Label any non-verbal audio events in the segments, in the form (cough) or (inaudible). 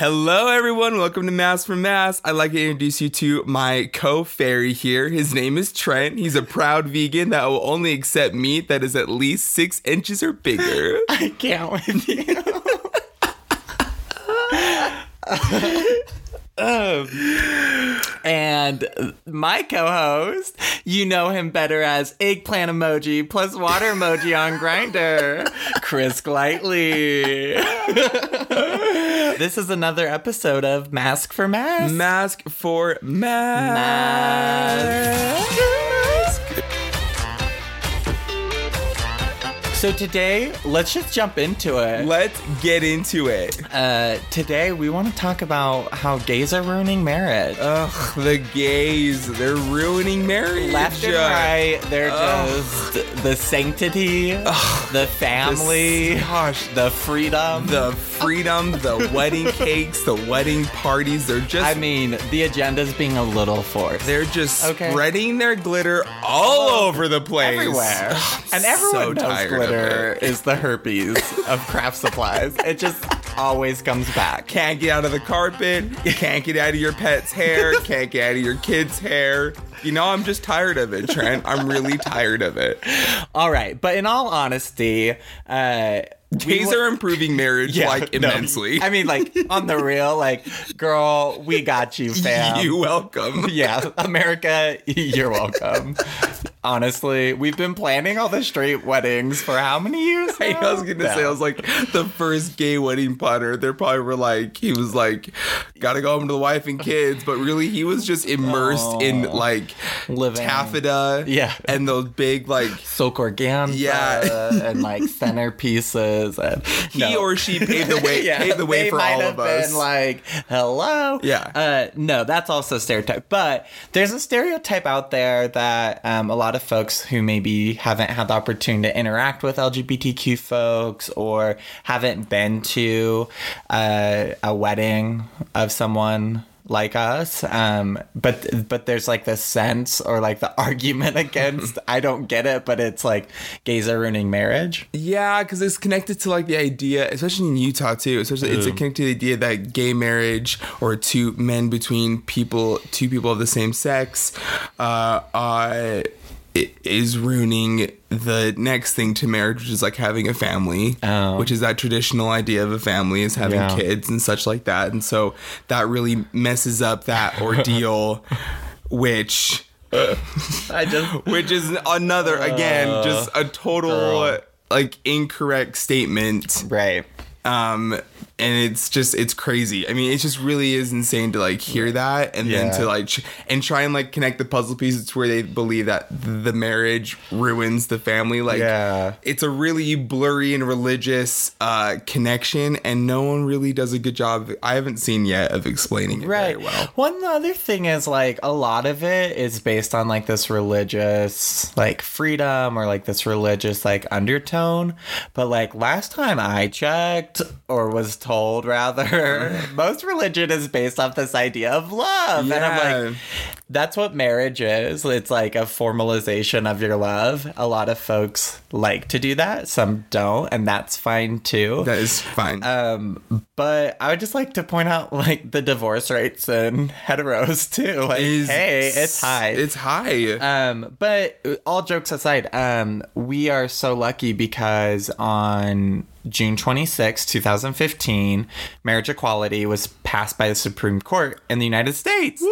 Hello, everyone. Welcome to Mass for Mass. I'd like to introduce you to my co fairy here. His name is Trent. He's a proud vegan that will only accept meat that is at least six inches or bigger. (laughs) I can't with you. (laughs) Um, and my co-host, you know him better as eggplant emoji plus water emoji on Grindr, Chris Glightly. this is another episode of Mask for Mask. Mask for mask. Mask. So today, let's just jump into it. Let's get into it. Uh, today, we want to talk about how gays are ruining marriage. Ugh, the gays, they're ruining marriage. Left and right, they're Ugh. just the sanctity, the family, Gosh, the freedom. the freedom, the wedding (laughs) cakes, the wedding parties, they're just I mean, the agenda's being a little forced. They're just Okay. spreading their glitter all over the place. everywhere. Ugh, and so everyone knows tired of glitter is the herpes of craft supplies. It just always comes back. Can't get out of the carpet. Can't get out of your pet's hair. Can't get out of your kid's hair. You know, I'm just tired of it, Trent. I'm really tired of it. All right, but in all honesty, uh, we Gays wa- are improving marriage like no. immensely. I mean, like on the real, like, girl, we got you, fam. (laughs) you welcome. yeah, America, you're welcome. Honestly, we've been planning all the straight weddings for how many years? (laughs) I was gonna No. say, I was like, the first gay wedding punter. They probably were like, he was like, gotta go home to the wife and kids, but really, he was just immersed in like Living. taffeta, Yeah. and those big like silk organza Yeah. (laughs) and like centerpieces and he no. or she paved the way, (laughs) paved the way for all of us. Been like, hello. Yeah. Uh, no, that's also stereotype. But there's a stereotype out there that um, a lot of folks who maybe haven't had the opportunity to interact with LGBTQ folks or haven't been to uh, a wedding of someone like us um but but there's like this sense or like the (laughs) argument against i don't get it but it's like gays are ruining marriage yeah, because it's connected to like the idea, especially in Utah too. Especially, it's connected to the idea that gay marriage or two men between people, two people of the same sex, uh, uh, it is ruining the next thing to marriage, which is like having a family, Oh. which is that traditional idea of a family is having Yeah. kids and such like that. And so that really messes up that ordeal, (laughs) which. i just (laughs) which is another again just a total girl. like incorrect statement right um and it's just it's crazy. I mean it just really is insane to like hear that and then to like ch- and try and like connect the puzzle pieces to where they believe that the marriage ruins the family. Like Yeah. it's a really blurry and religious uh connection and no one really does a good job. I haven't seen yet of explaining it right. very well. One other thing is like a lot of it is based on like this religious like freedom or like this religious like undertone. But like last time i checked or was told rather. (laughs) Most religion is based off this idea of love. And i'm like that's what marriage is. It's like a formalization of your love. A lot of folks like to do that. Some don't and that's fine too. That is fine. Um, but I would just like to point out like the divorce rates and heteros too. Like, Is- hey, it's high. it's high. Um, but all jokes aside, um, we are so lucky because on June 26, 2015, marriage equality was passed by the Supreme Court in the United States.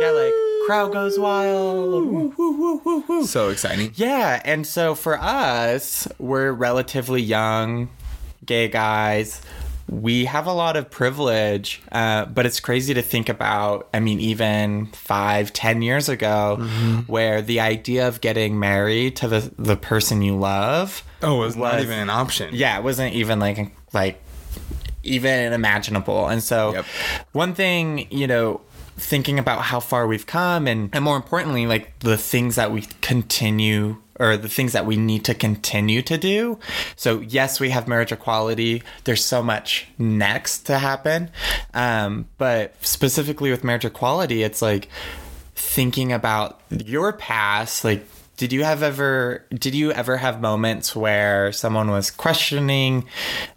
Yeah, like crowd goes wild. Woo, woo, woo, woo, woo. so exciting Yeah, and so for us, we're relatively young, gay guys. We have a lot of privilege, uh, but it's crazy to think about. I mean, even five, ten years ago, where the idea of getting married to the the person you love, Oh, not was- even an option. yeah, it wasn't even like like even imaginable. And so, Yep. one thing you know, thinking about how far we've come, and and more importantly, like the things that we continue or the things that we need to continue to do. So yes, we have marriage equality. There's so much next to happen, um, but specifically with marriage equality, it's like thinking about your past, like did you have ever did you ever have moments where someone was questioning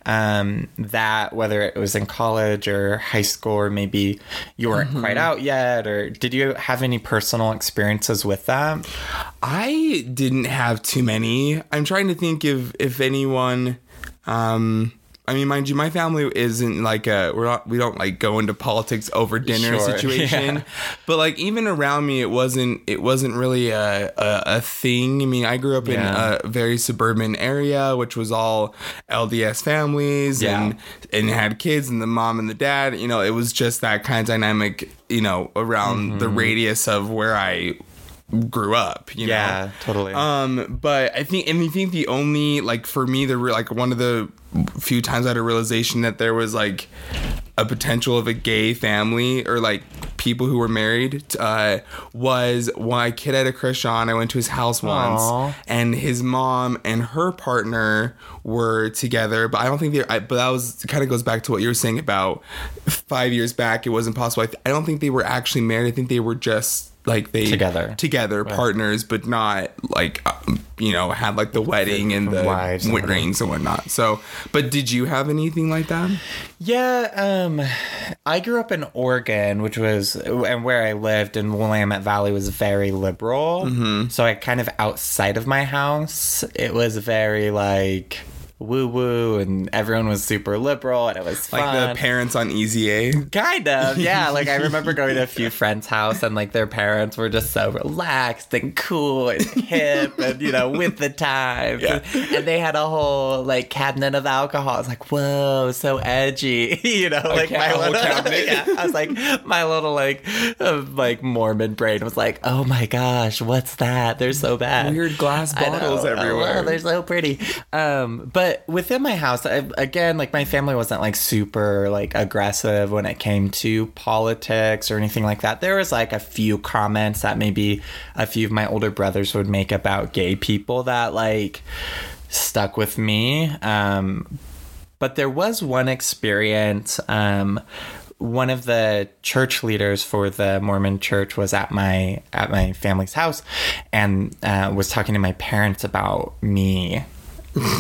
um, that whether it was in college or high school or maybe you weren't quite out yet or did you have any personal experiences with that I didn't have too many. I'm trying to think if if anyone. Um, I mean, mind you, my family isn't like a we're not we don't like go into politics over dinner Sure, (laughs) situation. yeah. But like even around me, it wasn't it wasn't really a a, a thing. I mean, I grew up Yeah. in a very suburban area, which was all LDS families Yeah. and and had kids and the mom and the dad. You know, it was just that kind of dynamic. You know, around the Mm-hmm. radius of where I grew up. You know? yeah totally Um, but I think, and I think the only like for me, the re- like one of the few times I had a realization that there was like a potential of a gay family or like people who were married uh, was when I kid at a crush on. I went to his house once, Aw. and his mom and her partner were together. But I don't think they. I, but that was kind of goes back to what you were saying about five years back. It wasn't possible. I, th- I don't think they were actually married. I think they were just like they Together. together partners but not like um, you know had like the wedding and the Wives and rings and whatnot so but did you have anything like that Yeah, um, I grew up in Oregon, which was and where I lived in Willamette Valley was very liberal. Mm-hmm. So I kind of outside of my house, it was very like woo woo, and everyone was super liberal, and it was like the parents on easy a Kind of, yeah. Like I remember going to a few (laughs) friends' house and like their parents were just so relaxed and cool and hip and you know with the times. Yeah. And they had a whole like cabinet of alcohol. I was like, whoa, so edgy, (laughs) you know, like my whole little cabinet. (laughs) yeah. I was like, my little like uh, like Mormon brain was like, oh my gosh, what's that? They're so bad. weird glass bottles Oh, everywhere wow, they're so pretty. Um, but within my house, I, again, like my family wasn't like super like aggressive when it came to politics or anything like that. There was like a few comments that maybe a few of my older brothers would make about gay people that like stuck with me. Um, but there was one experience. Um, one of the church leaders for the Mormon church was at my at my family's house, and uh, was talking to my parents about me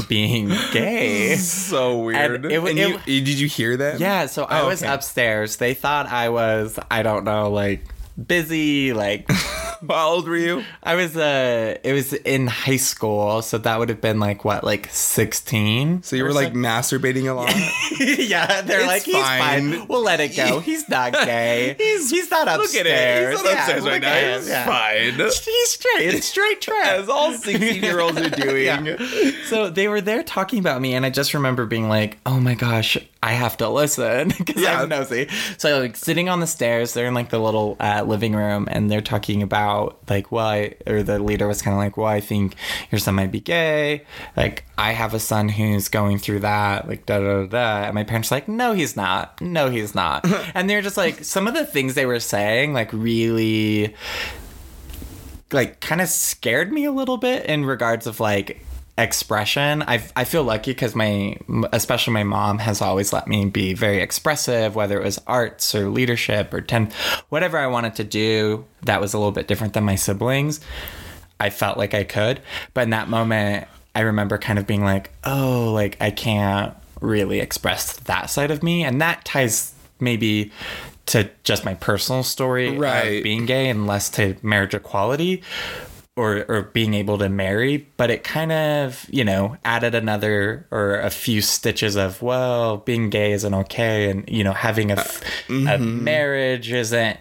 being gay. (laughs) so weird And it And it you, did you hear that Yeah, so I Oh, was okay. upstairs. They thought I was I don't know like busy like (laughs) how old were you I was uh it was in high school, so that would have been like what like 16. so you were like masturbating a lot (laughs) yeah, they're It's like, he's fine. fine. We'll let it go. (laughs) He's not gay. he's, he's not look upstairs. at it he's not Yeah, upstairs right now him, he's yeah. fine He's straight. It's straight trash. as all 16 year olds are doing Yeah. So they were there talking about me, and I just remember being like, "Oh my gosh, I have to listen because Yeah. I'm nosy." So like sitting on the stairs, they're in like the little uh, living room, and they're talking about like, "Well," or the leader was kind of like, "Well, I think your son might be gay." Like, I have a son who's going through that. Like, da da da. da. And my parents like, "No, he's not. No, he's not." (laughs) and they're just like, some of the things they were saying, like, really like kind of scared me a little bit in regards of like expression. I I feel lucky because my especially my mom has always let me be very expressive, whether it was arts or leadership or ten whatever I wanted to do that was a little bit different than my siblings. I felt like I could, but in that moment, I remember kind of being like, oh, like I can't really express that side of me, and that ties maybe to just my personal story Right. of being gay and less to marriage equality or or being able to marry but it kind of you know added another or a few stitches of well being gay isn't okay and you know having a mm-hmm. marriage isn't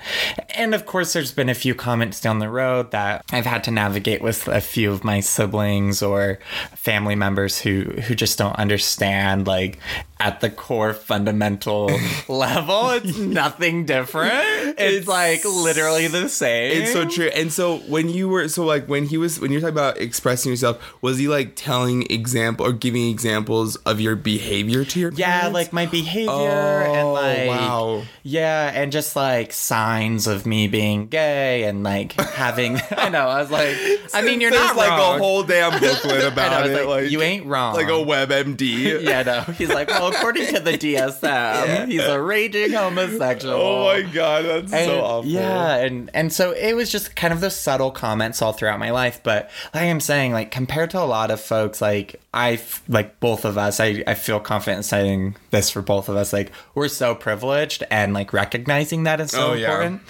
and of course there's been a few comments down the road that I've had to navigate with a few of my siblings or family members who who just don't understand like at the core fundamental (laughs) level it's nothing different. It's, It's- like literally the same It's so true. And so when you were so like when he was when you're talking about expressing yourself, was he like telling example or giving examples of your behavior to your Yeah, parents? like my behavior Oh, and like wow. Yeah, and just like signs of me being gay and like having. (laughs) (laughs) I know. I was like, I mean, you're not like wrong. a whole damn (laughs) booklet about know, it. like, Like, you ain't wrong. like a WebMD. yeah, no. He's like, well, according to the DSM, he's a raging homosexual. Oh my god, that's And- so awful. Yeah, and and so it was just kind of the subtle comments all throughout my life. But like I'm saying, like compared to a lot of folks, like I like both of us, I I feel confident citing this for both of us. Like we're so privileged, and like recognizing that is so Oh, yeah. important.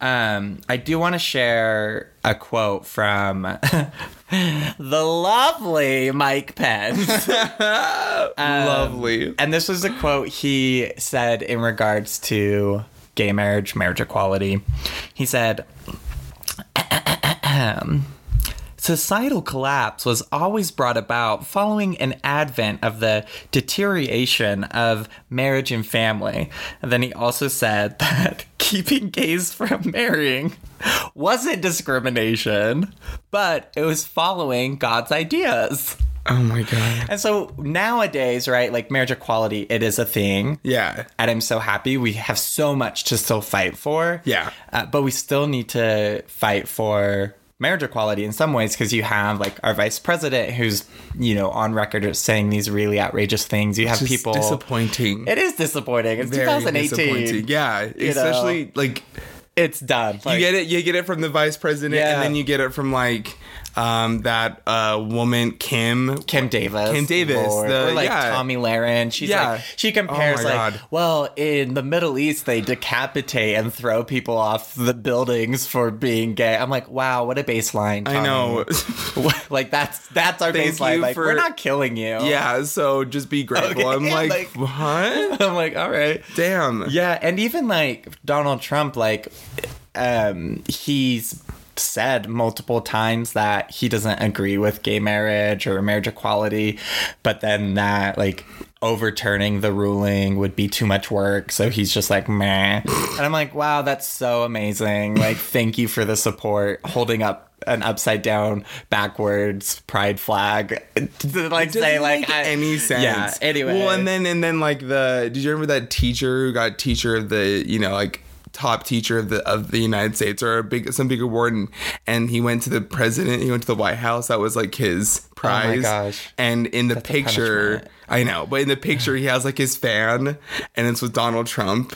Um, I do want to share a quote from (laughs) the lovely Mike Pence. (laughs) Lovely. And this was a quote he said in regards to gay marriage, marriage equality. He said, Societal collapse was always brought about following an advent of the deterioration of marriage and family. And then he also said (laughs) that keeping gays from marrying wasn't discrimination, but it was following God's ideas. Oh my god. And so nowadays, right, like marriage equality, it is a thing. Yeah. And I'm so happy we have so much to still fight for. Yeah. Uh, but we still need to fight for marriage equality in some ways because you have like our vice president who's, you know, on record as saying these really outrageous things. You have people. disappointing. It is disappointing. It's Very 2018. disappointing. Yeah, especially like It's done. you get it. You get it from the vice president, Yeah. and then you get it from like um that uh woman Kim. Kim Davis. Kim Davis, Lord. the- or like yeah. Tomi Lahren. She's Yeah. like she compares Oh like, God. well, in the Middle East they decapitate and throw people off the buildings for being gay. I'm like, wow, what a baseline. I know. (laughs) (laughs) like that's that's our Thank baseline. Like for- we're not killing you. yeah, so just be grateful. Okay, I'm (laughs) like, like- what? I'm like, all right. Damn. Yeah, and even like Donald Trump, like, um, he's said multiple times that he doesn't agree with gay marriage or marriage equality, but then that like overturning the ruling would be too much work, so he's just like meh. And I'm like, wow, that's so amazing. Like, thank you for the support, holding up an upside down backwards pride flag (laughs) to like say like I- any sense. Yeah. Anyway, well, and then and then like the did you remember that teacher who got teacher of the you know like top teacher of the of the United States or a big some big award and and he went to the president he went to the White House that was like his prize gosh. and in the a picture. I know but in the picture he has like his fan and it's with Donald Trump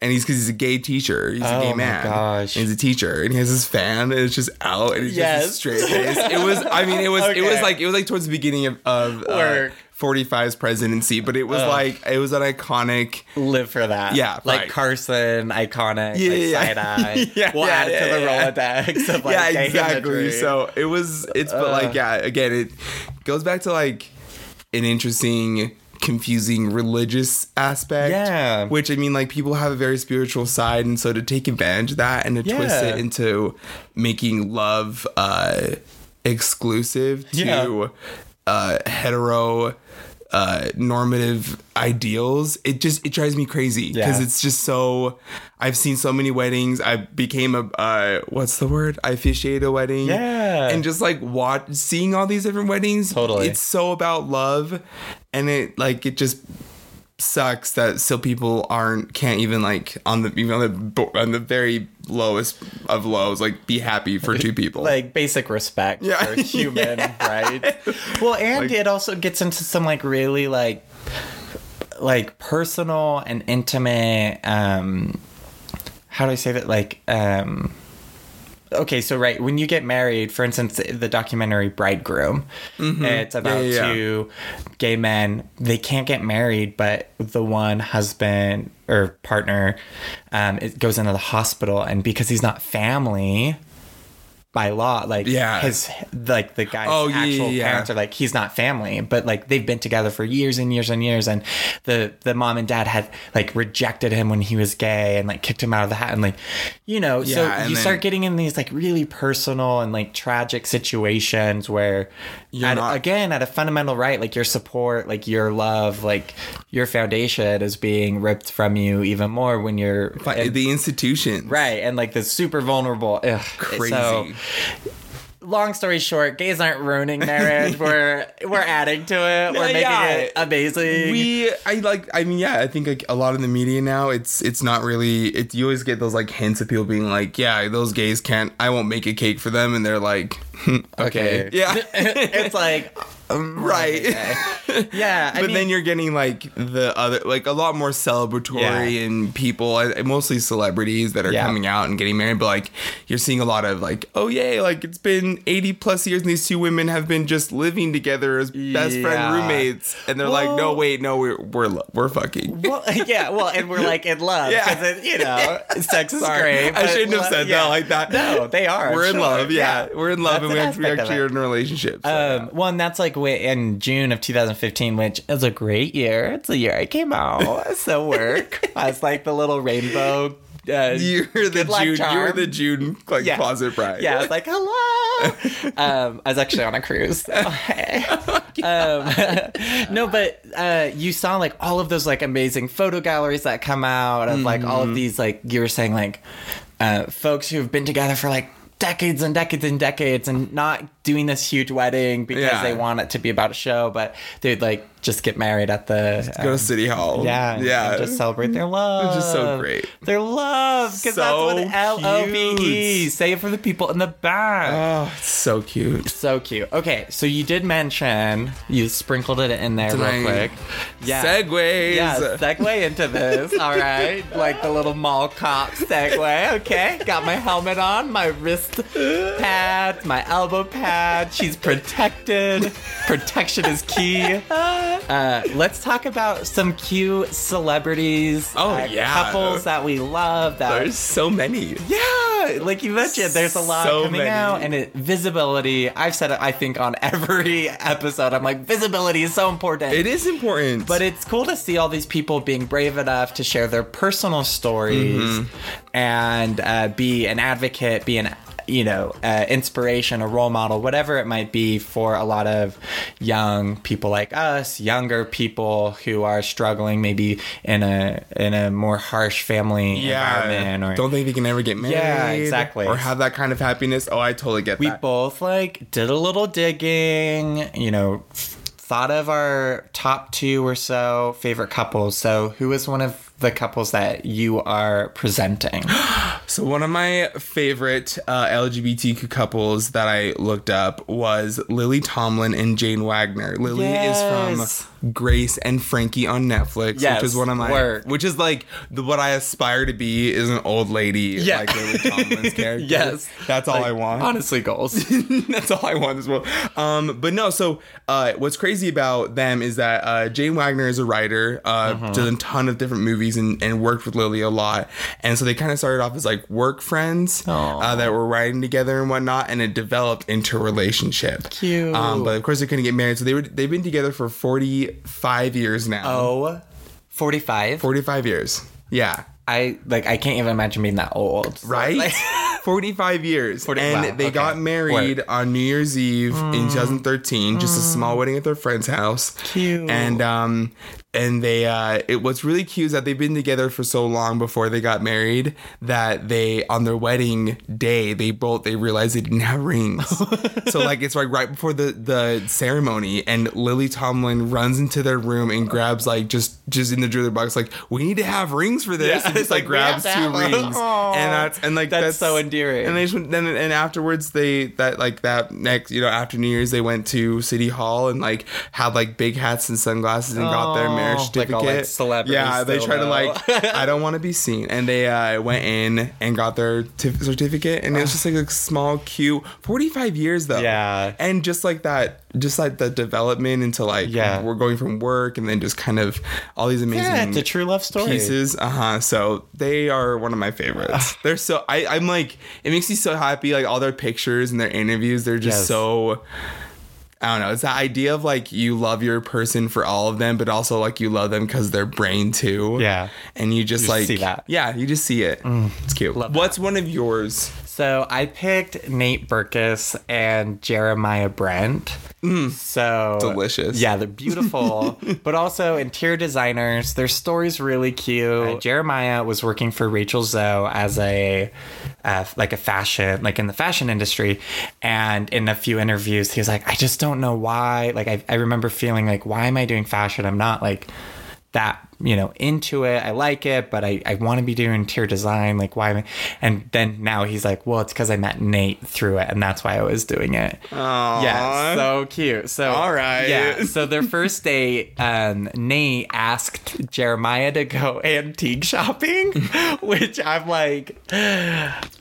and he's because he's a gay teacher he's a Oh gay my man gosh. and he's a teacher and he has his fan and it's just out and it's Yes. just a straight face it was I mean it was it was (laughs) like it was like towards the beginning of, of uh. 45's presidency, but it was like it was an iconic. live for that. Yeah, like right. Carson, iconic, Yeah, like yeah, side eye. (laughs) yeah. we'll Yeah, add it yeah, to the yeah. Rolodex of like yeah, exactly. So it was. It's but like yeah. Again, it goes back to like an interesting, confusing religious aspect. Yeah. Which I mean, like people have a very spiritual side, and so to take advantage of that and to twist it into making love uh exclusive to Yeah. uh hetero uh normative ideals it just it drives me crazy because Yeah. it's just so i've seen so many weddings i became a uh what's the word i officiated a wedding Yeah. and just like watch seeing all these different weddings Totally. it's so about love and it like it just sucks that still people aren't can't even like on the even on the on the very lowest of lows like be happy for two (laughs) people like basic respect Yeah. for (laughs) human, right? Well, and it also gets into some like really like like personal and intimate um how do I say that like um okay so right when you get married for instance the documentary bridegroom it's about Mm-hmm. yeah, yeah. two gay men they can't get married but the one husband or partner um it goes into the hospital and because he's not family by law like Yeah. his like the guy's Oh, actual yeah, yeah. parents are like he's not family but like they've been together for years and years and years and the the mom and dad had like rejected him when he was gay and like kicked him out of the house and like you know so you then- start getting in these like really personal and like tragic situations where You're at, not- again at a fundamental right like your support like your love like your foundation is being ripped from you even more when you're But the institution right and like the super vulnerable ugh, Crazy. so long story short, gays aren't ruining marriage. (laughs) we're we're adding to it. We're making Yeah. it amazing. we I like I mean yeah I think like a lot of the media now it's it's not really it you always get those like hints of people being like yeah those gays can't I won't make a cake for them and they're like "Hmm, (laughs) okay, yeah (laughs) it's like um, right okay. (laughs) Yeah, I but mean, then you're getting like the other like a lot more celebratory Yeah. and people mostly celebrities that are Yeah. coming out and getting married but like you're seeing a lot of like oh yay like it's been 80 plus years and these two women have been just living together as best Yeah. friend roommates and they're like no wait no we're we're we're fucking well, yeah, well, and we're like in love Yeah. because you know, sex is Sorry. great. I shouldn't have said that like that. No, they are. We're in love. Yeah. We're in love and we actually, we aspect of actually it. are in a relationship. so, Um, well, and that's like in June of 2015, which is a great year. It's the year I came out. so (laughs) work. I was like the little rainbow. Uh. You're the June. You're the June like Yeah. closet bride. Yeah, I was like, hello. (laughs) um, I was actually on a cruise. so, (laughs) hey. um, no, but uh, you saw like all of those like amazing photo galleries that come out of like all Mm-hmm. of these like you were saying like uh, folks who've been together for like decades and decades and decades and not doing this huge wedding because Yeah. they want it to be about a show, but they'd like just get married at the Go um, to City Hall. yeah, Yeah. just celebrate their love. just so great. Their love, because So that's what L O V E. Say it for the people in the back. oh, it's so cute. so cute. Okay, so you did mention you sprinkled it in there Tonight. real quick. Yeah. Segways. Yeah, segue into this. (laughs) All right, like the little mall cop segue. Okay, got my helmet on, my wrist pad, my elbow pad. She's protected. Protection is key. (laughs) Uh, let's talk about some cute celebrities. Oh, uh, yeah. couples that we love. That There's so many. yeah, like you mentioned, there's a lot So coming many. out, and it, visibility. I've said it, I think, on every (laughs) episode. I'm like, visibility is so important. It is important. But it's cool to see all these people being brave enough to share their personal stories Mm-hmm. and uh, be an advocate, be an you know uh, inspiration, a role model, whatever it might be for a lot of young people like us, younger people who are struggling maybe in a in a more harsh family yeah. environment or Don't think they can ever get married. Yeah, exactly. Or have that kind of happiness. Oh, I totally get we that. We both like did a little digging you know thought of our top two or so favorite couples so who is one of the couples that you are presenting (gasps) So one of my favorite uh, LGBTQ couples that I looked up was Lily Tomlin and Jane Wagner. Lily Yes. is from Grace and Frankie on Netflix, Yes, which is one of my, work. which is like the, what I aspire to be is an old lady Yeah. like Lily Tomlin's (laughs) character. Yes. that's all Like, I want. honestly goals (laughs) That's all I want as well. Um, but no, so uh, what's crazy about them is that uh, Jane Wagner is a writer, uh, Mm-hmm. did a ton of different movies and, and worked with Lily a lot. And so they kind of started off as like work friends uh, that were writing together and whatnot, and it developed into a relationship. Cute. Um, but of course they couldn't get married, so they were they've been together for forty five years now. oh 45 forty five years. Yeah. i like i can't even imagine being that old Right? Like- (laughs) 45 years. 40 and wow, they okay. got married on New Year's Eve in 2013, just a small wedding at their friend's house. Cute. And um and they uh it what's really cute is that they've been together for so long before they got married that they on their wedding day they both they realized they didn't have rings. (laughs) so like it's like right before the the ceremony and Lily Tomlin runs into their room and grabs like just just in the jewelry box like we need to have rings for this. Yeah, and just like, like, grabs two rings. And that's and like That's that's, so endearing. and they just then and afterwards they that like that next you know after New Year's they went to City Hall and like had like big hats and sunglasses and got their marriage like all, like, celebrities yeah, they try to like (laughs) I don't want to be seen, and they uh, went in and got their tif- certificate, and it was just like a small, cute, forty five years though. Yeah. and just like that, just like the development into like Yeah. we're going from work, and then just kind of all these amazing yeah a true love story pieces. Uh huh. So they are one of my favorites. they're so I I'm like it makes me so happy. Like all their pictures and their interviews, they're just Yes. so. I don't know. It's that idea of like you love your person for all of them, but also like you love them because they're brain too. Yeah. and you just just like see that. Yeah, you just see it. Mm. It's cute. Love What's one of yours? So I picked Nate Berkus and Jeremiah Brent. So Delicious. Yeah, they're beautiful, (laughs) but also interior designers. Their story's really cute. Jeremiah was working for Rachel Zoe as a uh, like a fashion, like in the fashion industry, and in a few interviews, he was like, "I just don't know why." Like I, I remember feeling like, "Why am I doing fashion? I'm not like." that you know into it i like it but i, I want to be doing interior design like why am I? and then now he's like well it's because i met nate through it and that's why i was doing it Aww. yeah so cute so All right. yeah so their first date um nate asked jeremiah to go (laughs) antique shopping (laughs) which i'm like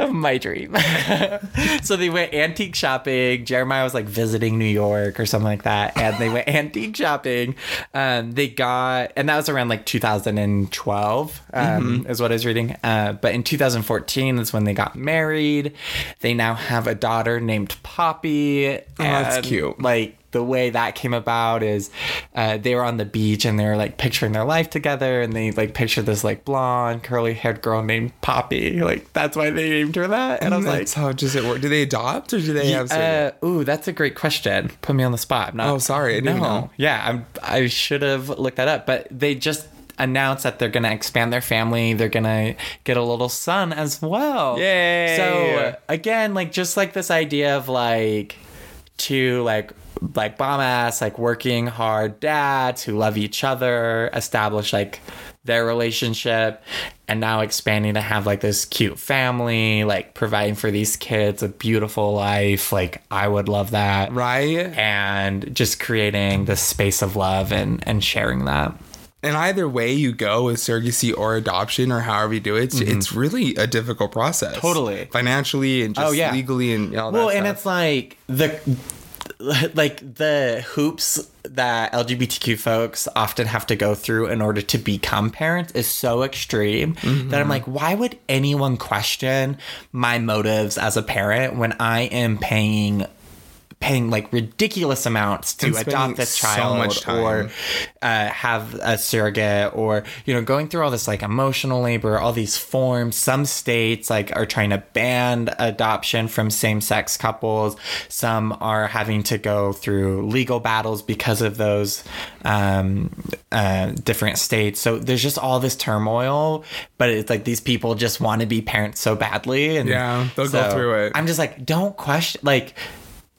my dream (laughs) so they went antique shopping jeremiah was like visiting new york or something like that and they went antique shopping um they got and that was around like 2012 um, is what I was reading. Uh, but in 2014 is when they got married. They now have a daughter named Poppy. that's cute. Like the way that came about is uh, they were on the beach and they were like picturing their life together and they like pictured this like blonde curly haired girl named Poppy. Like that's why they named her that. And, I was like, how does it work? Do they adopt or do they have? uh, ooh, that's a great question. Put me on the spot. I'm not, Oh, sorry, I didn't no. know. Yeah, I'm, I should have looked that up. But they just announced that they're going to expand their family. They're going to get a little son as well. Yay. So again, like just like this idea of like two like like bomb ass like working hard dads who love each other, establish like their relationship and now expanding to have like this cute family, like providing for these kids a beautiful life. Like I would love that. right. And just creating this space of love and and sharing that. And either way you go with surrogacy or adoption or however you do it, it's, it's really a difficult process. Mm-hmm. Totally. Financially and just Oh, yeah. legally and all that well and it's like the (laughs) like the hoops that lgbtq folks often have to go through in order to become parents is so extreme that i'm like why would anyone question my motives as a parent when i am paying paying like ridiculous amounts to adopt this so child time. or uh, have a surrogate or you know going through all this like emotional labor all these forms some states like are trying to ban adoption from same-sex couples some are having to go through legal battles because of those um, uh, different states so there's just all this turmoil but it's like these people just want to be parents so badly and Yeah, they'll go through it. i'm just like don't question like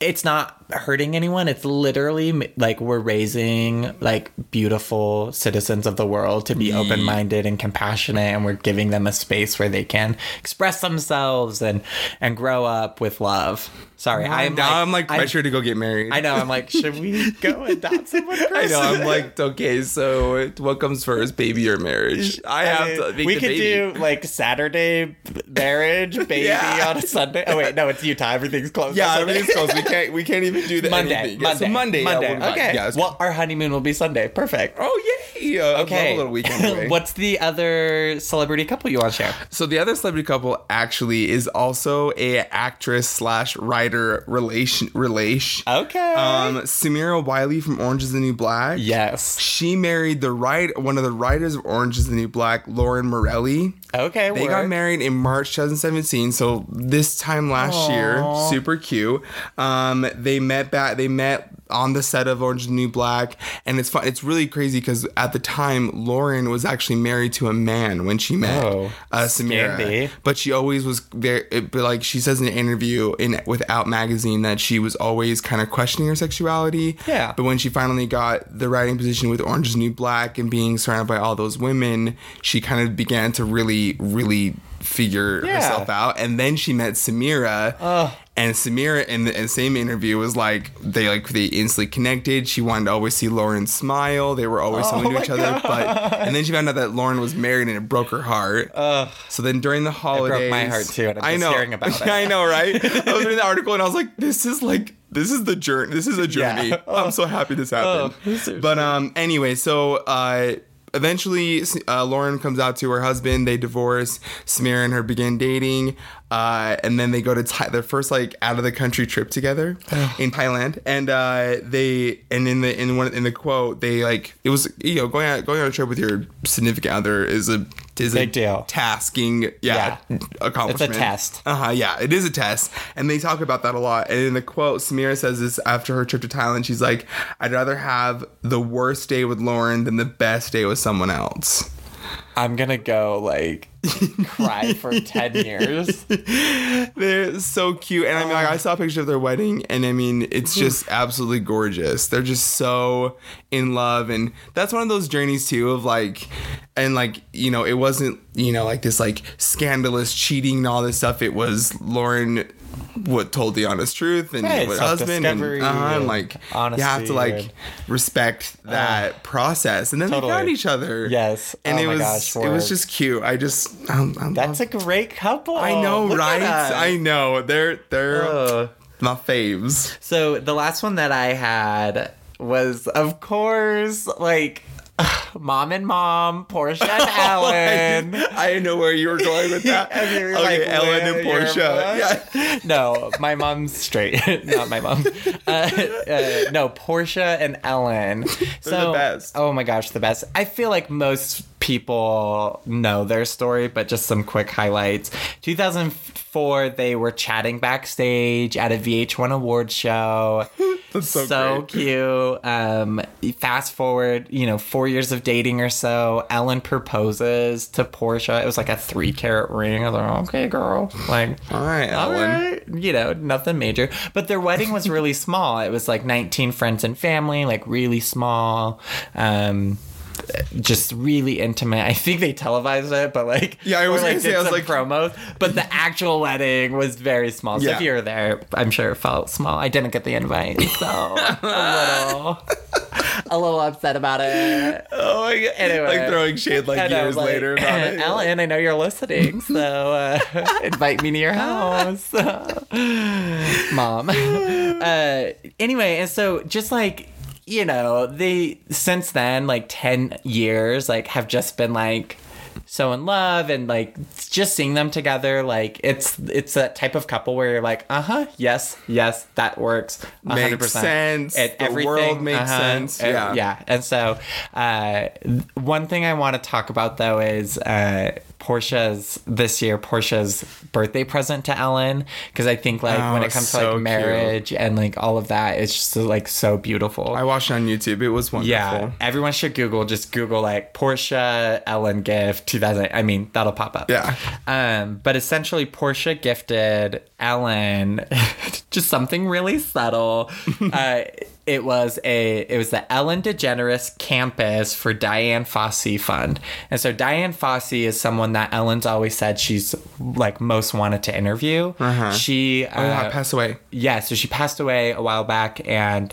it's not hurting anyone. It's literally like we're raising like beautiful citizens of the world to be open minded and compassionate, and we're giving them a space where they can express themselves and and grow up with love. Sorry, I'm now like, I'm like pressured to go get married. I know. I'm like, should we (laughs) go adopt someone? I know. I'm like, okay, so what comes first, baby or marriage? I have mean, to make we could baby. do like Saturday marriage, (laughs) baby Yeah. on a Sunday. Oh wait, no, it's Utah. Everything's closed. Yeah, everything's closed. We can't. We can't even (laughs) do that. Monday, anything. Yeah, Monday, so Monday, yeah, Monday. we're okay. Yeah, well, our honeymoon will be Sunday. Perfect. oh yay! Uh, Okay. little weekend. (laughs) What's the other celebrity couple you want to share? So the other celebrity couple actually is also a actress slash writer relation relation. Okay. Um, Samira Wiley from Orange Is the New Black. yes. She married the right one of the writers of Orange Is the New Black, Lauren Morelli. Okay. They got married in March 2017, so this time last year, super cute. Um, they met back. They met on the set of Orange is the New Black, and it's fun. It's really crazy because at the time, Lauren was actually married to a man when she met Oh, uh, Samira, but she always was very. It, but like she says in an interview in Without magazine that she was always kind of questioning her sexuality. Yeah. But when she finally got the writing position with Orange is the New Black and being surrounded by all those women, she kind of began to really, really figure Yeah. herself out. And then she met Samira. And Samira in the, in the same interview was like they like they instantly connected. She wanted to always see Lauren smile. They were always similar to my each other. But and then she found out that Lauren was married and it broke her heart. so then during the holidays, it broke my heart too, and I'm I just know, hearing about (laughs) it. I know, right? (laughs) I was reading the article and I was like, this is like this is the journey. This is a journey. Yeah. (laughs) I'm so happy this happened. this is but um, anyway, so uh. Eventually, uh, Lauren comes out to her husband. They divorce. Samira and her begin dating, uh, and then they go to Thai- their first like out of the country trip together in Thailand. And uh, they and in the in one in the quote they like it was you know going out going on a trip with your significant other is a is Big a deal. tasking yeah, accomplishment. test. Uh-huh, yeah, it is a test. And they talk about that a lot. And in the quote, Samira says this after her trip to Thailand. She's like, I'd rather have the worst day with Lauren than the best day with someone else. I'm gonna go like (laughs) cry for ten years. (laughs) They're so cute. And I mean, like, I saw a picture of their wedding, and I mean, it's mm-hmm. just absolutely gorgeous. They're just so in love. And that's one of those journeys, too, of like, and like, you know, it wasn't, you know, like this like scandalous cheating and all this stuff. It was Lauren what told the honest truth and Right, what husband and, uh, and like you have to like and- respect that process and then Totally. they found each other Yes. and Oh it was gosh, it was just cute i just um, That's a great couple. I know, Look right? I know. They're they're Ugh. my faves. So the last one that I had was, of course, like (sighs) mom and mom, Portia and (laughs) Ellen. I didn't know where you were going with that. (laughs) And you were okay, like, Ellen and Portia. Yeah. No, my mom's straight. (laughs) Not my mom. Uh, uh, no, Portia and Ellen. so, the best. Oh my gosh, the best. I feel like most people know their story, but just some quick highlights. 2004, they were chatting backstage at a VH1 award show. (laughs) That's so, so cute. Um, fast forward, you know, four years of dating or so. Ellen proposes to Portia. It was like a three carat ring. I was like, okay, girl. Like, All right, all Ellen. right. You know, nothing major. But their wedding was really (laughs) small. It was like 19 friends and family, like really small. Um, just really intimate. I think they televised it, but like Yeah, I was gonna say, I was like- promos. But the actual wedding was very small. So Yeah. if you were there, I'm sure it felt small. I didn't get the invite, so a little, (laughs) a little upset about it. Oh my god. Anyway. like throwing shade like know, years like, later about it. Ellen, I know you're listening, so uh, (laughs) invite me to your house, (laughs) mom. Uh, anyway, and so just like you know, they since then like ten years like have just been like so in love and like just seeing them together like it's it's that type of couple where you're like uh-huh yes yes that works 100%. Makes sense. It- The world makes uh-huh, sense. Yeah. yeah and so uh, one thing I want to talk about though is uh, Portia's this year Portia's birthday present to Ellen because I think like when Oh, it comes to so like cute. marriage and like all of that it's just like so beautiful. I watched it on YouTube. It was wonderful. yeah, everyone should Google. Just Google like Portia Ellen gift 2000. I mean, that'll pop up. Yeah. Um, but essentially, Portia gifted Ellen (laughs) just something really subtle. (laughs) uh, it was a it was the Ellen DeGeneres campus for Dian Fossey Fund, and so Dian Fossey is someone that Ellen's always said she's like most wanted to interview. She Oh, uh, passed away. yeah, so she passed away a while back and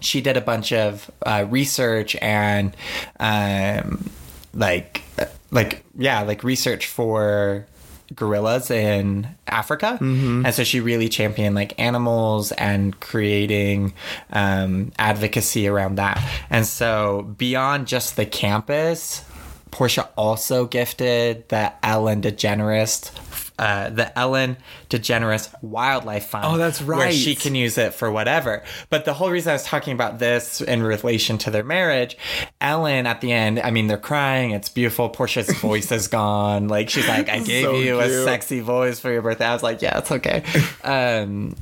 she did a bunch of uh, research and um, like uh, like yeah like research for gorillas in Africa. And so she really championed like animals and creating um, advocacy around that. And so beyond just the campus Portia also gifted the Ellen DeGeneres uh, the Ellen DeGeneres Wildlife Fund. Oh, that's Where right. she can use it for whatever. But the whole reason I was talking about this in relation to their marriage, Ellen at the end, I mean, they're crying. It's beautiful. Portia's (laughs) voice is gone. Like she's like, I gave So you a sexy voice for your birthday. I was like, yeah, it's okay. (laughs) um,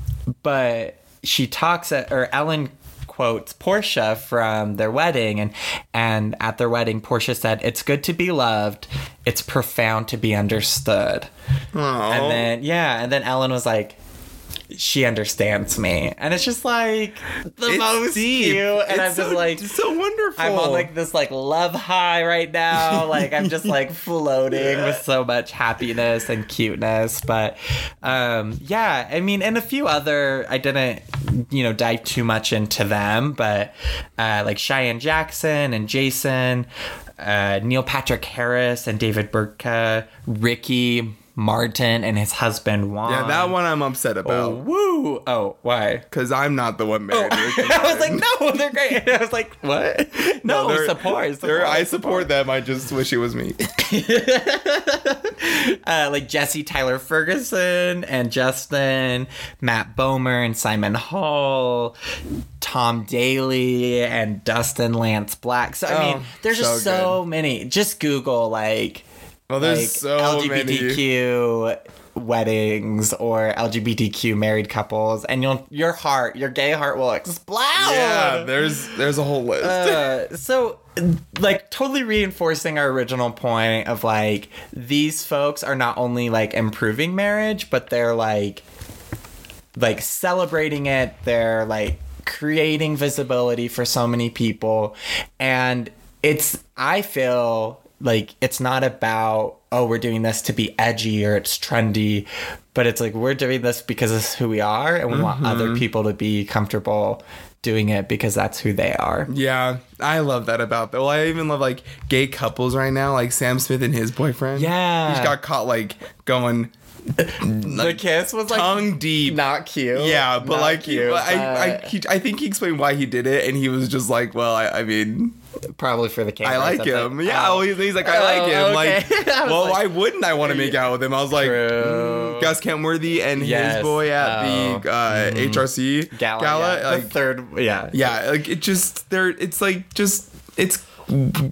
but she talks at, or Ellen quotes Portia from their wedding and and at their wedding Portia said it's good to be loved it's profound to be understood Aw. and then yeah and then Ellen was like she understands me and it's just like the It's most deep. cute and It's I'm just like so wonderful. I'm on like this like love high right now. (laughs) Like I'm just like floating with so much happiness and cuteness. But um yeah, I mean and a few other I didn't you know dive too much into them, but uh like Cheyenne Jackson and Jason, uh Neil Patrick Harris and David Burtka, Ricky Martin and his husband Juan. yeah, that one I'm upset Oh, about woo! Oh, why? because I'm not the one married. Ricky (laughs) I was like, no, they're great. (laughs) I was like, what? No, they're- support. they're- I support them. I just wish it was me. (laughs) uh, like Jesse Tyler Ferguson and Justin, Matt Bomer and Simon Hall, Tom Daley and Dustin Lance Black. So I Oh, mean, there's so just so many. Just Google like Well, there's so LGBTQ weddings or LGBTQ married couples, and you'll your heart, your gay heart will explode. Yeah, there's there's a whole list. Uh, so like totally reinforcing our original point of like these folks are not only like improving marriage, but they're like like celebrating it. They're like creating visibility for so many people, and it's I feel like it's not about oh we're doing this to be edgy or it's trendy but it's like we're doing this because it's who we are and we mm-hmm. want other people to be comfortable doing it because that's who they are. Yeah, I love that about that. Well, I even love like gay couples right now, like Sam Smith and his boyfriend. Yeah, he got caught like going the kiss was like tongue deep, not cute. Yeah, but not like cute, but I, I, he, I think he explained why he did it, and he was just like, well, I, I mean, probably for the camera. I like him. Yeah, oh. well, he's like, I like him. Oh, okay. (laughs) Like, well, like, why wouldn't I want to make out with him? I was like, mm, Gus Kenworthy and yes. his boy at oh. the uh, mm. HRC gala. gala yeah. like, the third, yeah, yeah. Like it just there. It's like just it's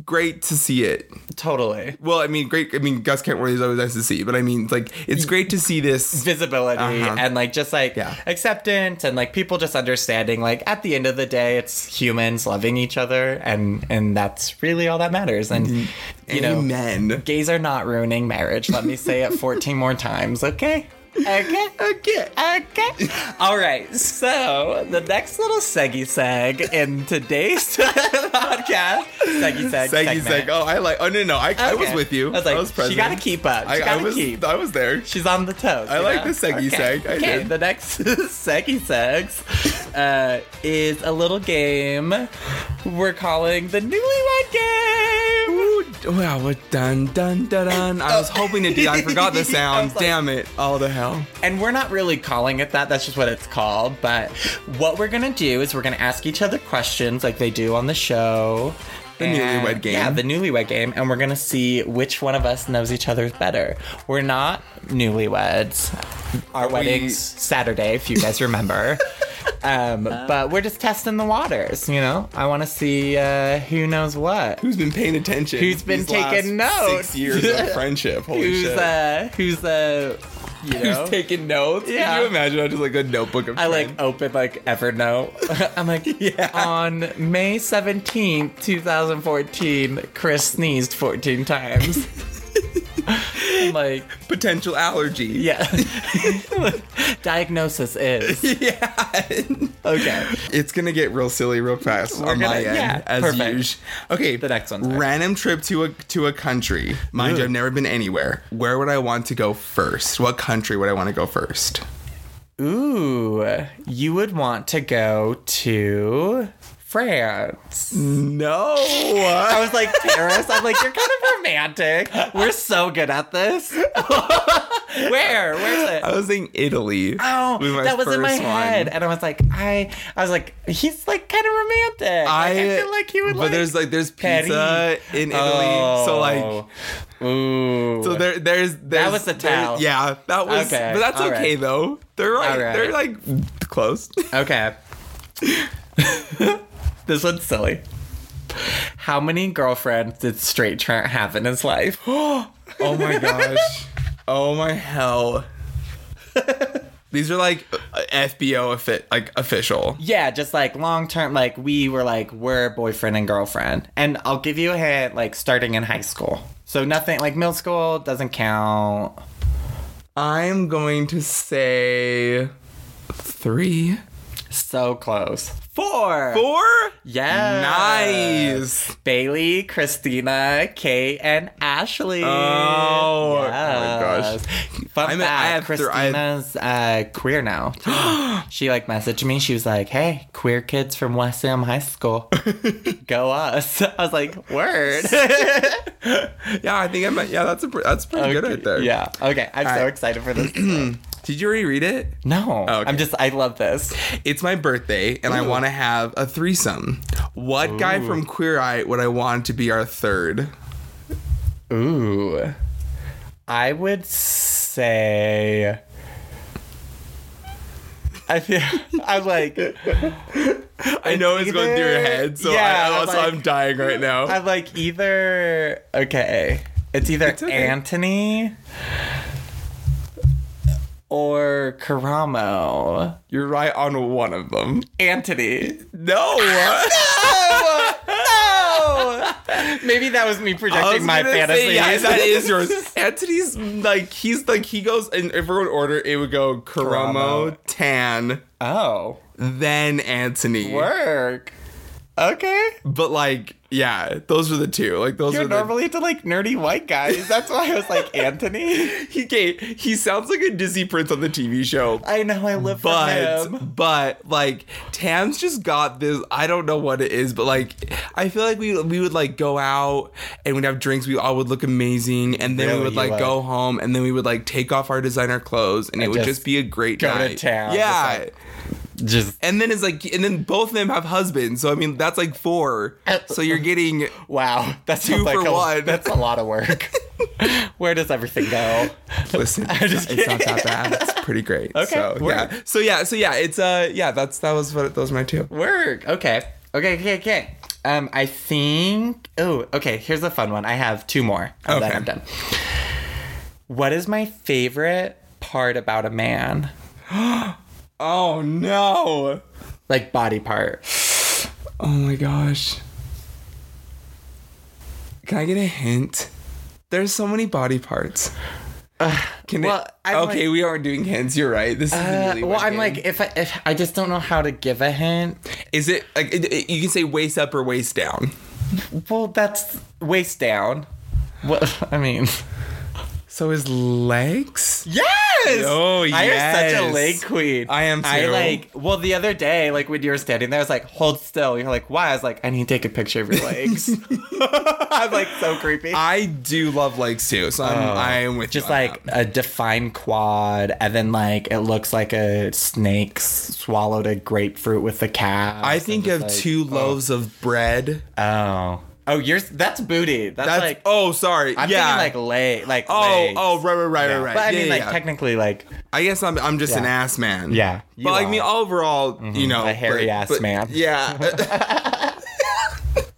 great to see it. Totally. Well, I mean, great. I mean, Gus Kenworthy is always nice to see, but I mean, like, it's great to see this visibility uh-huh. and like just like yeah. acceptance and like people just understanding. Like at the end of the day, it's humans loving each other, and and that's really all that matters. And you Amen. know, gays are not ruining marriage. Let me say it fourteen more times. Okay. Okay. Okay. Okay. (laughs) All right. So the next little seggy seg in today's (laughs) podcast, seggy seg, seggy seg. Oh, I like. Oh no, no, I, okay. I was with you. I was like, I was present. she got to keep up. She got to keep. I was there. She's on the toes. I like know? the seggy okay. seg. I okay. Did. The next (laughs) seggy segs uh, is a little game we're calling the Newlywed Game. Ooh, wow! What dun dun dun dun? I was hoping to do. I forgot the sound. Like, Damn it! All the hell. And we're not really calling it that, that's just what it's called. But what we're gonna do is we're gonna ask each other questions like they do on the show. The and, newlywed game. Yeah, the newlywed game. And we're gonna see which one of us knows each other better. We're not newlyweds. Our we... wedding's Saturday, if you guys remember. (laughs) Um, but we're just testing the waters, you know. I want to see uh, who knows what. Who's been paying attention? Who's been taking notes? Six years of (laughs) friendship. Holy who's shit. Uh, who's the uh, you know? Who's taking notes? Yeah. Can you imagine? I just like a notebook of. I like open like Evernote. (laughs) I'm like, (laughs) yeah. On May 17th, 2014, Chris sneezed 14 times. (laughs) (laughs) like potential allergy. Yeah. (laughs) Diagnosis is. (laughs) Yeah. okay. It's gonna get real silly real fast We're on gonna, my end, yeah, as usual. Okay. The next one. Random trip to a to a country. Mind Ooh. you, I've never been anywhere. Where would I want to go first? What country would I want to go first? Ooh, you would want to go to France. No. I was like, Paris. I'm like, you're kind of romantic. We're so good at this. (laughs) Where? Where's it? I was saying Italy. Oh, that was in my one. head, and I was like, I, I was like, he's like kind of romantic. I, like, I feel like he would. But like there's like there's pizza in Italy, oh. so like. Oh. Ooh. So there, there's, there's that was the towel. Yeah, that was. Okay. But that's All okay right. though. They're right. right. They're like close. Okay. (laughs) This one's silly. How many girlfriends did Straight Trent have in his life? (gasps) oh my gosh. Oh my hell. (laughs) These are like FBO like official. Yeah, just like long term. Like we were like we're boyfriend and girlfriend, and I'll give you a hint. Like starting in high school, so nothing like middle school doesn't count. I'm going to say three. So close. Four. Four? Yeah. Nice. Bailey, Christina, Kate, and Ashley. Oh, yes. oh my gosh. Fun I'm fact, I have Christina's uh, queer now. (gasps) she like messaged me. She was like, "Hey, queer kids from West Sam High School, (laughs) go us!" (laughs) I was like, "Word." (laughs) yeah, I think I'm. Yeah, that's a that's pretty okay. good right there. Yeah. Okay, I'm All so right. excited for this. (clears throat) Did you already read it? No. Oh, okay. I'm just, I love this. It's my birthday and Ooh. I want to have a threesome. What Ooh. guy from Queer Eye would I want to be our third? Ooh. I would say. I feel (laughs) I'm like I know it's either, going through your head, so yeah, I, also I'm, like, I'm dying right now. I'm like either okay. It's either It's okay. Antoni or Karamo. You're right on one of them. Antoni. No. (laughs) No! no! Maybe that was me I was projecting my fantasy. say, yeah, that is yours. (laughs) Antoni's like he's like he goes and if we're in order, it would go Karamo, Karamo. Tan, Oh, then Antoni. work. Okay. But like, yeah, those were the two. Like those You're are the normally into like nerdy white guys. That's why I was like (laughs) Antoni. he he sounds like a Disney prince on the TV show. I know I live But for him. but like Tan's just got this I don't know what it is, but like I feel like we we would like go out and we'd have drinks, we all would look amazing, and then we would like would. go home and then we would like take off our designer clothes and, it would just just be a great go to night. town, Yeah. just, Just and then it's like and then both of them have husbands. So I mean that's like four. So you're getting wow, that's Two like for a, one. That's a lot of work. (laughs) Where does everything go? Listen, (laughs) just it's not that bad. It's pretty great. Okay, So yeah. So yeah. So yeah. It's uh yeah. That's that was what those are my two. Work. Okay. Okay. Okay. Okay. Um, I think. Oh, okay. Here's a fun one. I have two more. And then Okay. I'm done. What is my favorite part about a man? (gasps) Oh no. Like body part. Oh my gosh. Can I get a hint? There's so many body parts. (sighs) Can well, it, I'm okay, like- we aren't doing hints. You're right. This is Uh, really well, I'm like, if I if I just don't know how to give a hint. is it like it, it- you can say waist up or waist down? Well, that's waist down. What (laughs) I mean. So his legs. Yes. Oh, I am such a leg queen. I am I like. Well, the other day, like when you were standing there, I was like, "Hold still." You're like, "Why?" I was like, "I need to take a picture of your legs." (laughs) I'm like so creepy. I do love legs too, so I'm, oh. I am with Just like that. a defined quad, and then like it looks like a snake swallowed a grapefruit with the cat. I think of two oh. loaves of bread. Oh, oh, you're that's booty. That's, That's like. oh sorry I'm yeah. thinking like leg, like oh legs. oh right right right Yeah. right right. But I Yeah, mean, yeah, like technically, like I guess I'm I'm just an ass man. Yeah, but like me are. Mm-hmm. overall, you know, A hairy but- ass but- man. Yeah. (laughs) (laughs)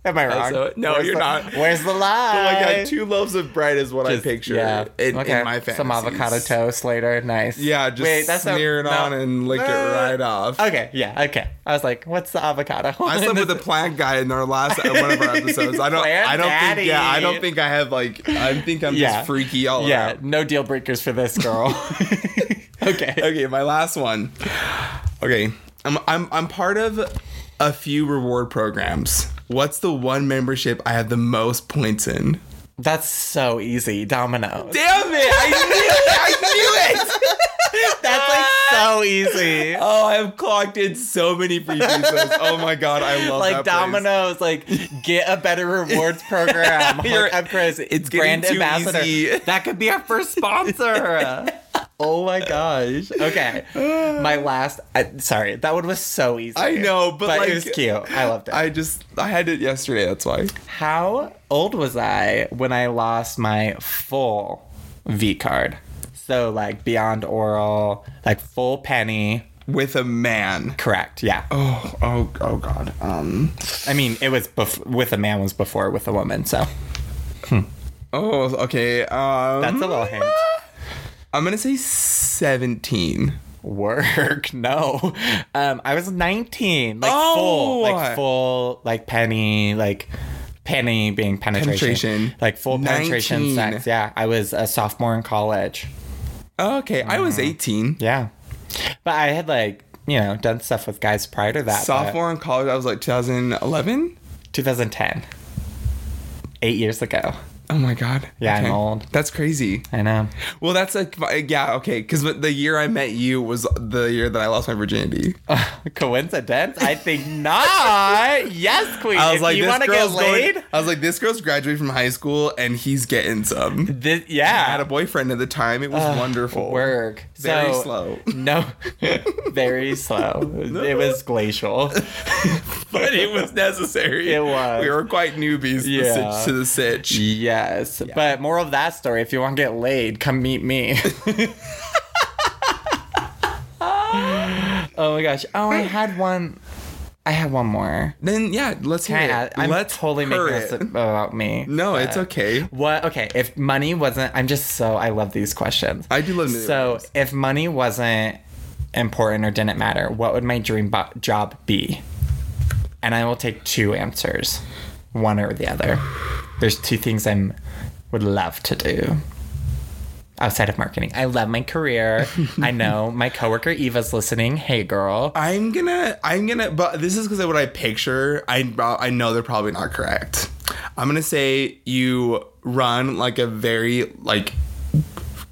Am I wrong? So- no, Where's you're the- not. Where's the (laughs) lie? like uh, two loaves of bread is what Just- I picture. Yeah. In, okay. in my fantasies. Some avocado toast later. Nice. Yeah, just Wait, that's smear it on and lick it right off. Okay. Yeah. Okay. I was like, what's the avocado? (laughs) I slept with a plant guy in our last (laughs) uh, one of our episodes. I don't. Plant I don't daddy. think. Yeah, I don't think I have like. I think I'm Yeah. just freaky all Yeah. around. No deal breakers for this girl. okay. Okay, my last one. Okay, I'm I'm I'm part of a few reward programs. What's the one membership I have the most points in? That's so easy. Domino's. Damn it! I knew it! I knew it! (laughs) That's like so easy. Oh, I have clocked in so many free pizzas. Oh my god, I love like that place. Domino's, like get a better rewards (laughs) program. You're- Hook up Chris. it's brand ambassador. easy. That could be our first sponsor. (laughs) oh my gosh. Okay, (sighs) my last. I, sorry, that one was so easy. I know, but, like it was cute. I loved it. I just I had it yesterday. That's why. How old was I when I lost my full V card? So like beyond oral, like full penny. With a man. Correct. Yeah. Oh oh oh god. Um. I mean, it was bef- with a man was before with a woman. So Oh okay. Um. that's a little hint. I'm gonna say seventeen. Work. (laughs) No. Um, I was 19. Like Oh! full. Like full, like penny, like penny being penetration. Penetration. Like full penetration sex. Yeah. I was a sophomore in college. Okay, I Mm-hmm. was 18. Yeah. But I had like, you know, done stuff with guys prior to that. Sophomore in college, I was like 2011. 2010. Eight years ago. Oh my god. Yeah, I'm old. That's crazy. I know. Well, that's like yeah, okay. Because the year I met you was the year that I lost my virginity. (laughs) Coincidence? I think not. yes, queen. I was if like, you want to get laid, going. I was like, this girl's graduating from high school and he's getting some. this, I yeah. had a boyfriend at the time. It was wonderful. Work. Very So- slow. No, (laughs) very slow. It was glacial. (laughs) but it was necessary. It was. We were quite newbies Yeah. to the sitch. Yes, but moral of that story: if you want to get laid, come meet me. (laughs) oh my gosh! Oh, I had one. I have one more. Then yeah, let's hear I it. I'm let's totally hear making this it. about me. No, it's okay. What? Okay, if money wasn't, I'm just so I love these questions. I do love So, if money wasn't important or didn't matter, what would my dream bo- job be? And I will take two answers, one or the other. There's two things I'm would love to do outside of marketing. I love my career. I (laughs) know my coworker Eva's listening. Hey, girl. I'm gonna, I'm gonna, but this is because of what I picture. I, I know they're probably not correct. I'm gonna say you run like a very like,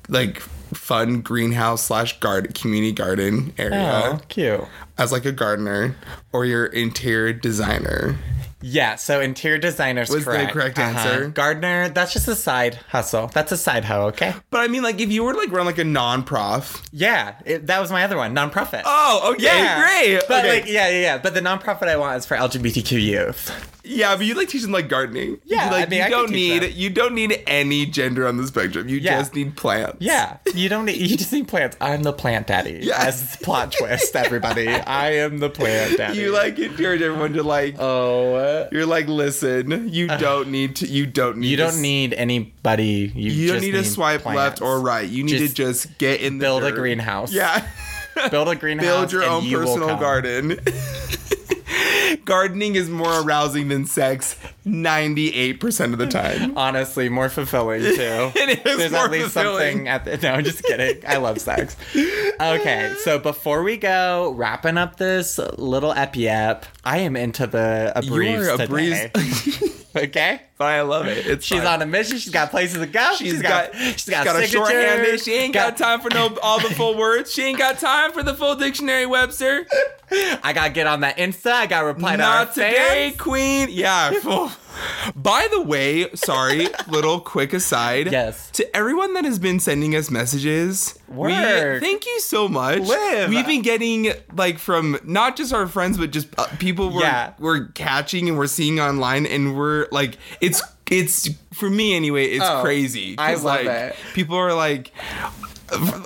like fun greenhouse slash garden community garden area Oh, cute. As like a gardener, or your interior designer. Yeah, so interior designer's Was the correct. correct Uh-huh. answer? Gardener, that's just a side hustle. That's a side hoe, okay? But I mean, like, if you were to like run like a non-prof. Yeah, it, that was my other one, nonprofit. Oh, okay, yeah. great. But okay. like, yeah, yeah, yeah. But the nonprofit I want is for LGBTQ youth. Yeah, but you like teach them like gardening. Yeah, You, like, I mean, you I don't need them. you don't need any gender on the spectrum. You Yeah. just need plants. Yeah, you don't need. You just need plants. I'm the plant daddy. (laughs) Yes, As plot twist, everybody. (laughs) I am the plant (laughs) daddy. You like encourage everyone to like. Oh. You're like, listen, you (sighs) don't need to. You don't need. You don't s- need anybody. You, You don't just need to swipe plants. left or right. You need Just to just get in the build a greenhouse. Yeah. (laughs) Build a greenhouse. Build your and own you personal garden. (laughs) Gardening is more arousing than sex 98% of the time. (laughs) Honestly, more fulfilling (laughs) too. It is There's more at least fulfilling. something at the. No, I'm just kidding. I love sex. Okay, (laughs) so before we go, wrapping up this little epi ep, I am into the a breeze You are a today. breeze. okay. But I love it. It's She's fine. on a mission. She's got places to go. She's got, she's got, a shorthanded. She ain't got, time for no all the full words. She ain't got time for the full dictionary, Webster. I gotta get on that Insta. I gotta reply to our Not today, fans. Queen. Yeah. full- (laughs) By the way, sorry, little quick aside. Yes. To everyone that has been sending us messages, we thank you so much. Liv. We've been getting like from not just our friends, but just uh, people we're Yeah. we're catching and we're seeing online, and we're like, it's it's for me anyway. It's Oh, crazy. I love like, it. People are like,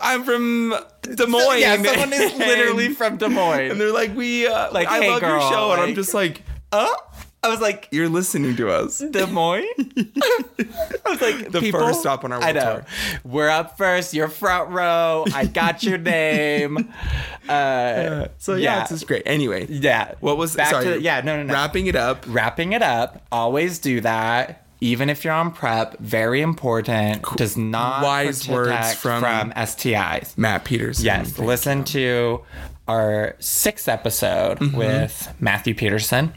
I'm from Des Moines. Yeah, someone is (laughs) literally and- from Des Moines. and they're like, we uh, Like, I "Hey, love your girl," show, and I'm just like, oh, I was like, you're listening to us. Des Moines. I was like, The people? first stop on our I know. tour. We're up first. You're front row. I got your name. (laughs) Uh, So yeah, Yeah. it's just great. Anyway, yeah. what was back sorry? to the, yeah? No, no, no. Wrapping it up. Wrapping it up. Always do that. Even if you're on PrEP, very important. Does not Wise words from- from STIs. Matt Peterson. Yes, listen to our sixth episode Mm-hmm. with Matthew Peterson.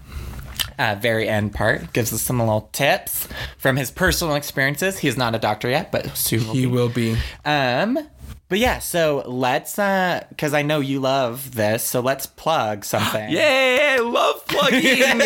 Uh, very end part gives us some little tips from his personal experiences. He's not a doctor yet, but soon will He be. will be. Um, but yeah, so let's uh, because I know you love this, so let's plug something. (gasps) Yay! Love plugging. (laughs)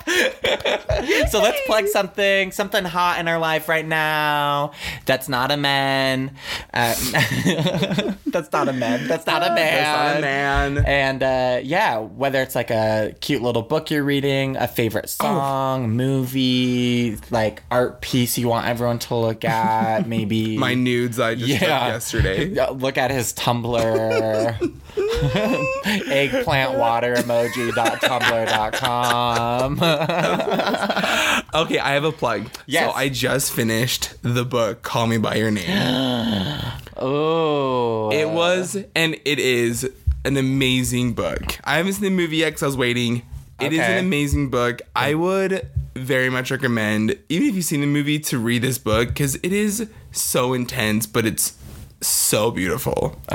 (laughs) (laughs) So let's plug something, something hot in our life right now. That's not a man. Uh, (laughs) that's not a man. That's not a man. (laughs) That's not a man. And uh, yeah, whether it's like a cute little book you're reading, a favorite song, movie, like art piece you want everyone to look at, maybe My nudes I just took Yeah. yesterday. Look at his Tumblr. (laughs) Eggplant water emoji.tumblr.com. (laughs) Okay, I have a plug. Yes. So I just finished the book Call Me by Your Name. (gasps) oh. It was and it is an amazing book. I haven't seen the movie yet because I was waiting. It is Okay. an amazing book. I would very much recommend, even if you've seen the movie, to read this book because it is so intense, but it's so beautiful. (sighs)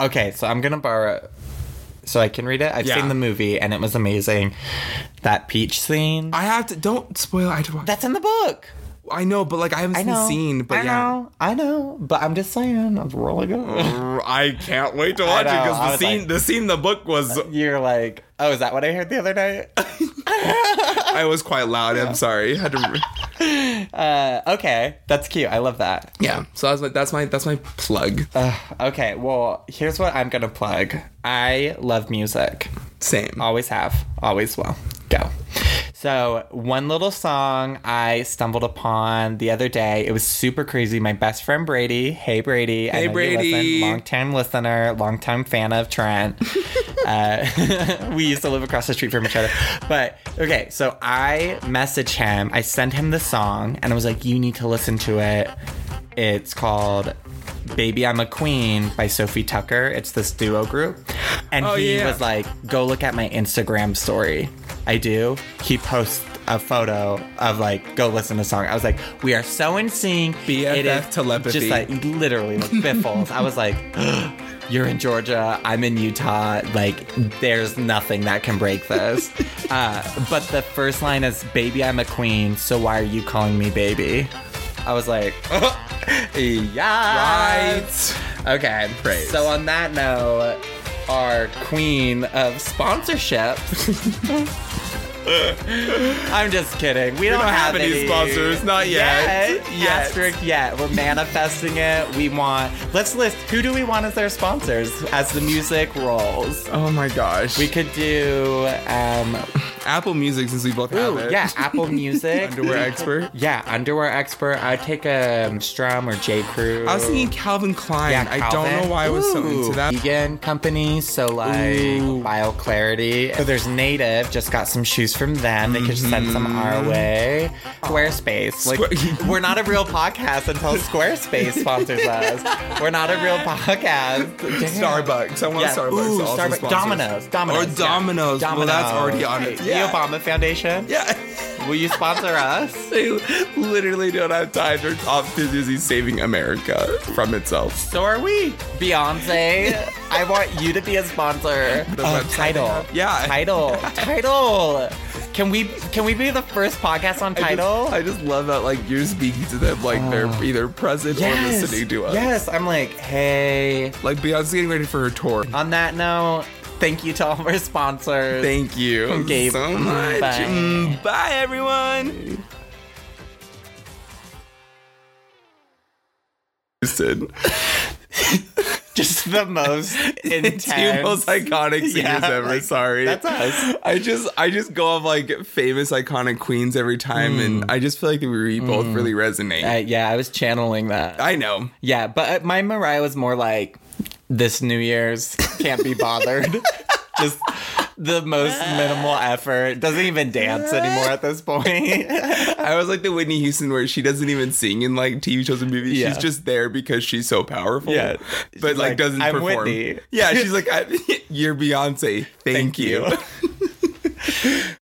Okay, so I'm gonna borrow it so I can read it. I've Yeah. seen the movie and it was amazing. That peach scene. I have to don't spoil. I, have to watch- That's in the book. I know, but like I haven't I seen know. scene. But I yeah, know. I know. But I'm just saying, it's really good. I can't wait to watch it because the scene, like- the scene, in the book was. You're like, oh, is that what I heard the other night? (laughs) I was quite loud. I'm sorry. I had to. (laughs) uh, okay, that's cute. I love that. Yeah. So that's my that's my that's my plug. Okay, well, here's what I'm gonna plug. I love music. Same. Always have, always will. Go. So, one little song I stumbled upon the other day. It was super crazy. My best friend Brady. Hey, Brady. Hey, Brady. Long time listener, long time fan of Trent. (laughs) Uh, (laughs) we used to live across the street from each other. But okay, so I messaged him. I sent him the song, and I was like, "You need to listen to it." It's called Baby I'm a Queen by Sofi Tukker. It's this duo group. And Oh, he yeah. was like, go look at my Instagram story. I do. He posts a photo of like, go listen to the song. I was like, we are so in sync. BFF telepathy. Just like literally like biffles. I was like, (gasps) you're in Georgia. I'm in Utah. Like, there's nothing that can break this. (laughs) Uh, but the first line is, baby, I'm a queen. So why are you calling me baby? I was like, (laughs) yeah. Right. Okay. Praise. So on that note, our queen of sponsorship. (laughs) (laughs) I'm just kidding. We don't, don't have any sponsors, not yet. Yet. Yet. Asterisk yet. We're manifesting it. We want. Let's list who do we want as our sponsors as the music rolls. Oh my gosh. We could do. Um, Apple Music since we both have ooh, it. yeah, Apple (laughs) Music. Underwear expert. Yeah, underwear expert. I'd take a um, Strum or J Crew. I was thinking Calvin Klein. Yeah, Calvin. I don't know why I was so into that. Vegan companies, so like Ooh. BioClarity. So there's Native, just got some shoes from them. They could send some mm-hmm. our way. Squarespace. Like (laughs) we're not a real podcast until Squarespace sponsors us. We're not a real podcast. Damn. Starbucks. I want Yeah. Starbucks. Ooh, to also Starbucks. sponsor us. Domino's. Domino's. Or yeah. Domino's. Well, that's already on it. The Yeah. Obama Foundation. Yeah. Will you sponsor us? (laughs) They literally don't have time. They're off too busy saving America from itself. So are we. Beyonce, I want you to be a sponsor. The Uh, title. Yeah. Title. (laughs) title. Can we can we be the first podcast on I just- title? I just love that like you're speaking to them like they're either present or listening to us. Oh. Yes, I'm like, hey. Like Beyonce's getting ready for her tour. On that note, thank you to all of our sponsors. Thank you Gabe. so much. Bye. Mm, bye everyone. Houston. (laughs) Just the most (laughs) intense. Two most iconic singers Yeah, ever. like, sorry, that's us. I just, I just go off like famous iconic queens every time, and I just feel like we both really resonate. Uh, yeah, I was channeling that. I know. Yeah, but uh, my Mariah was more like this New Year's can't be bothered. (laughs) Just the most minimal effort. Doesn't even dance anymore at this point. I was like the Whitney Houston where she doesn't even sing in like TV shows and movies. Yeah. She's just there because she's so powerful. Yeah. but like, like, doesn't "I'm perform. Whitney." Yeah, she's (laughs) like, (laughs) "You're Beyonce. Thank, Thank you. you.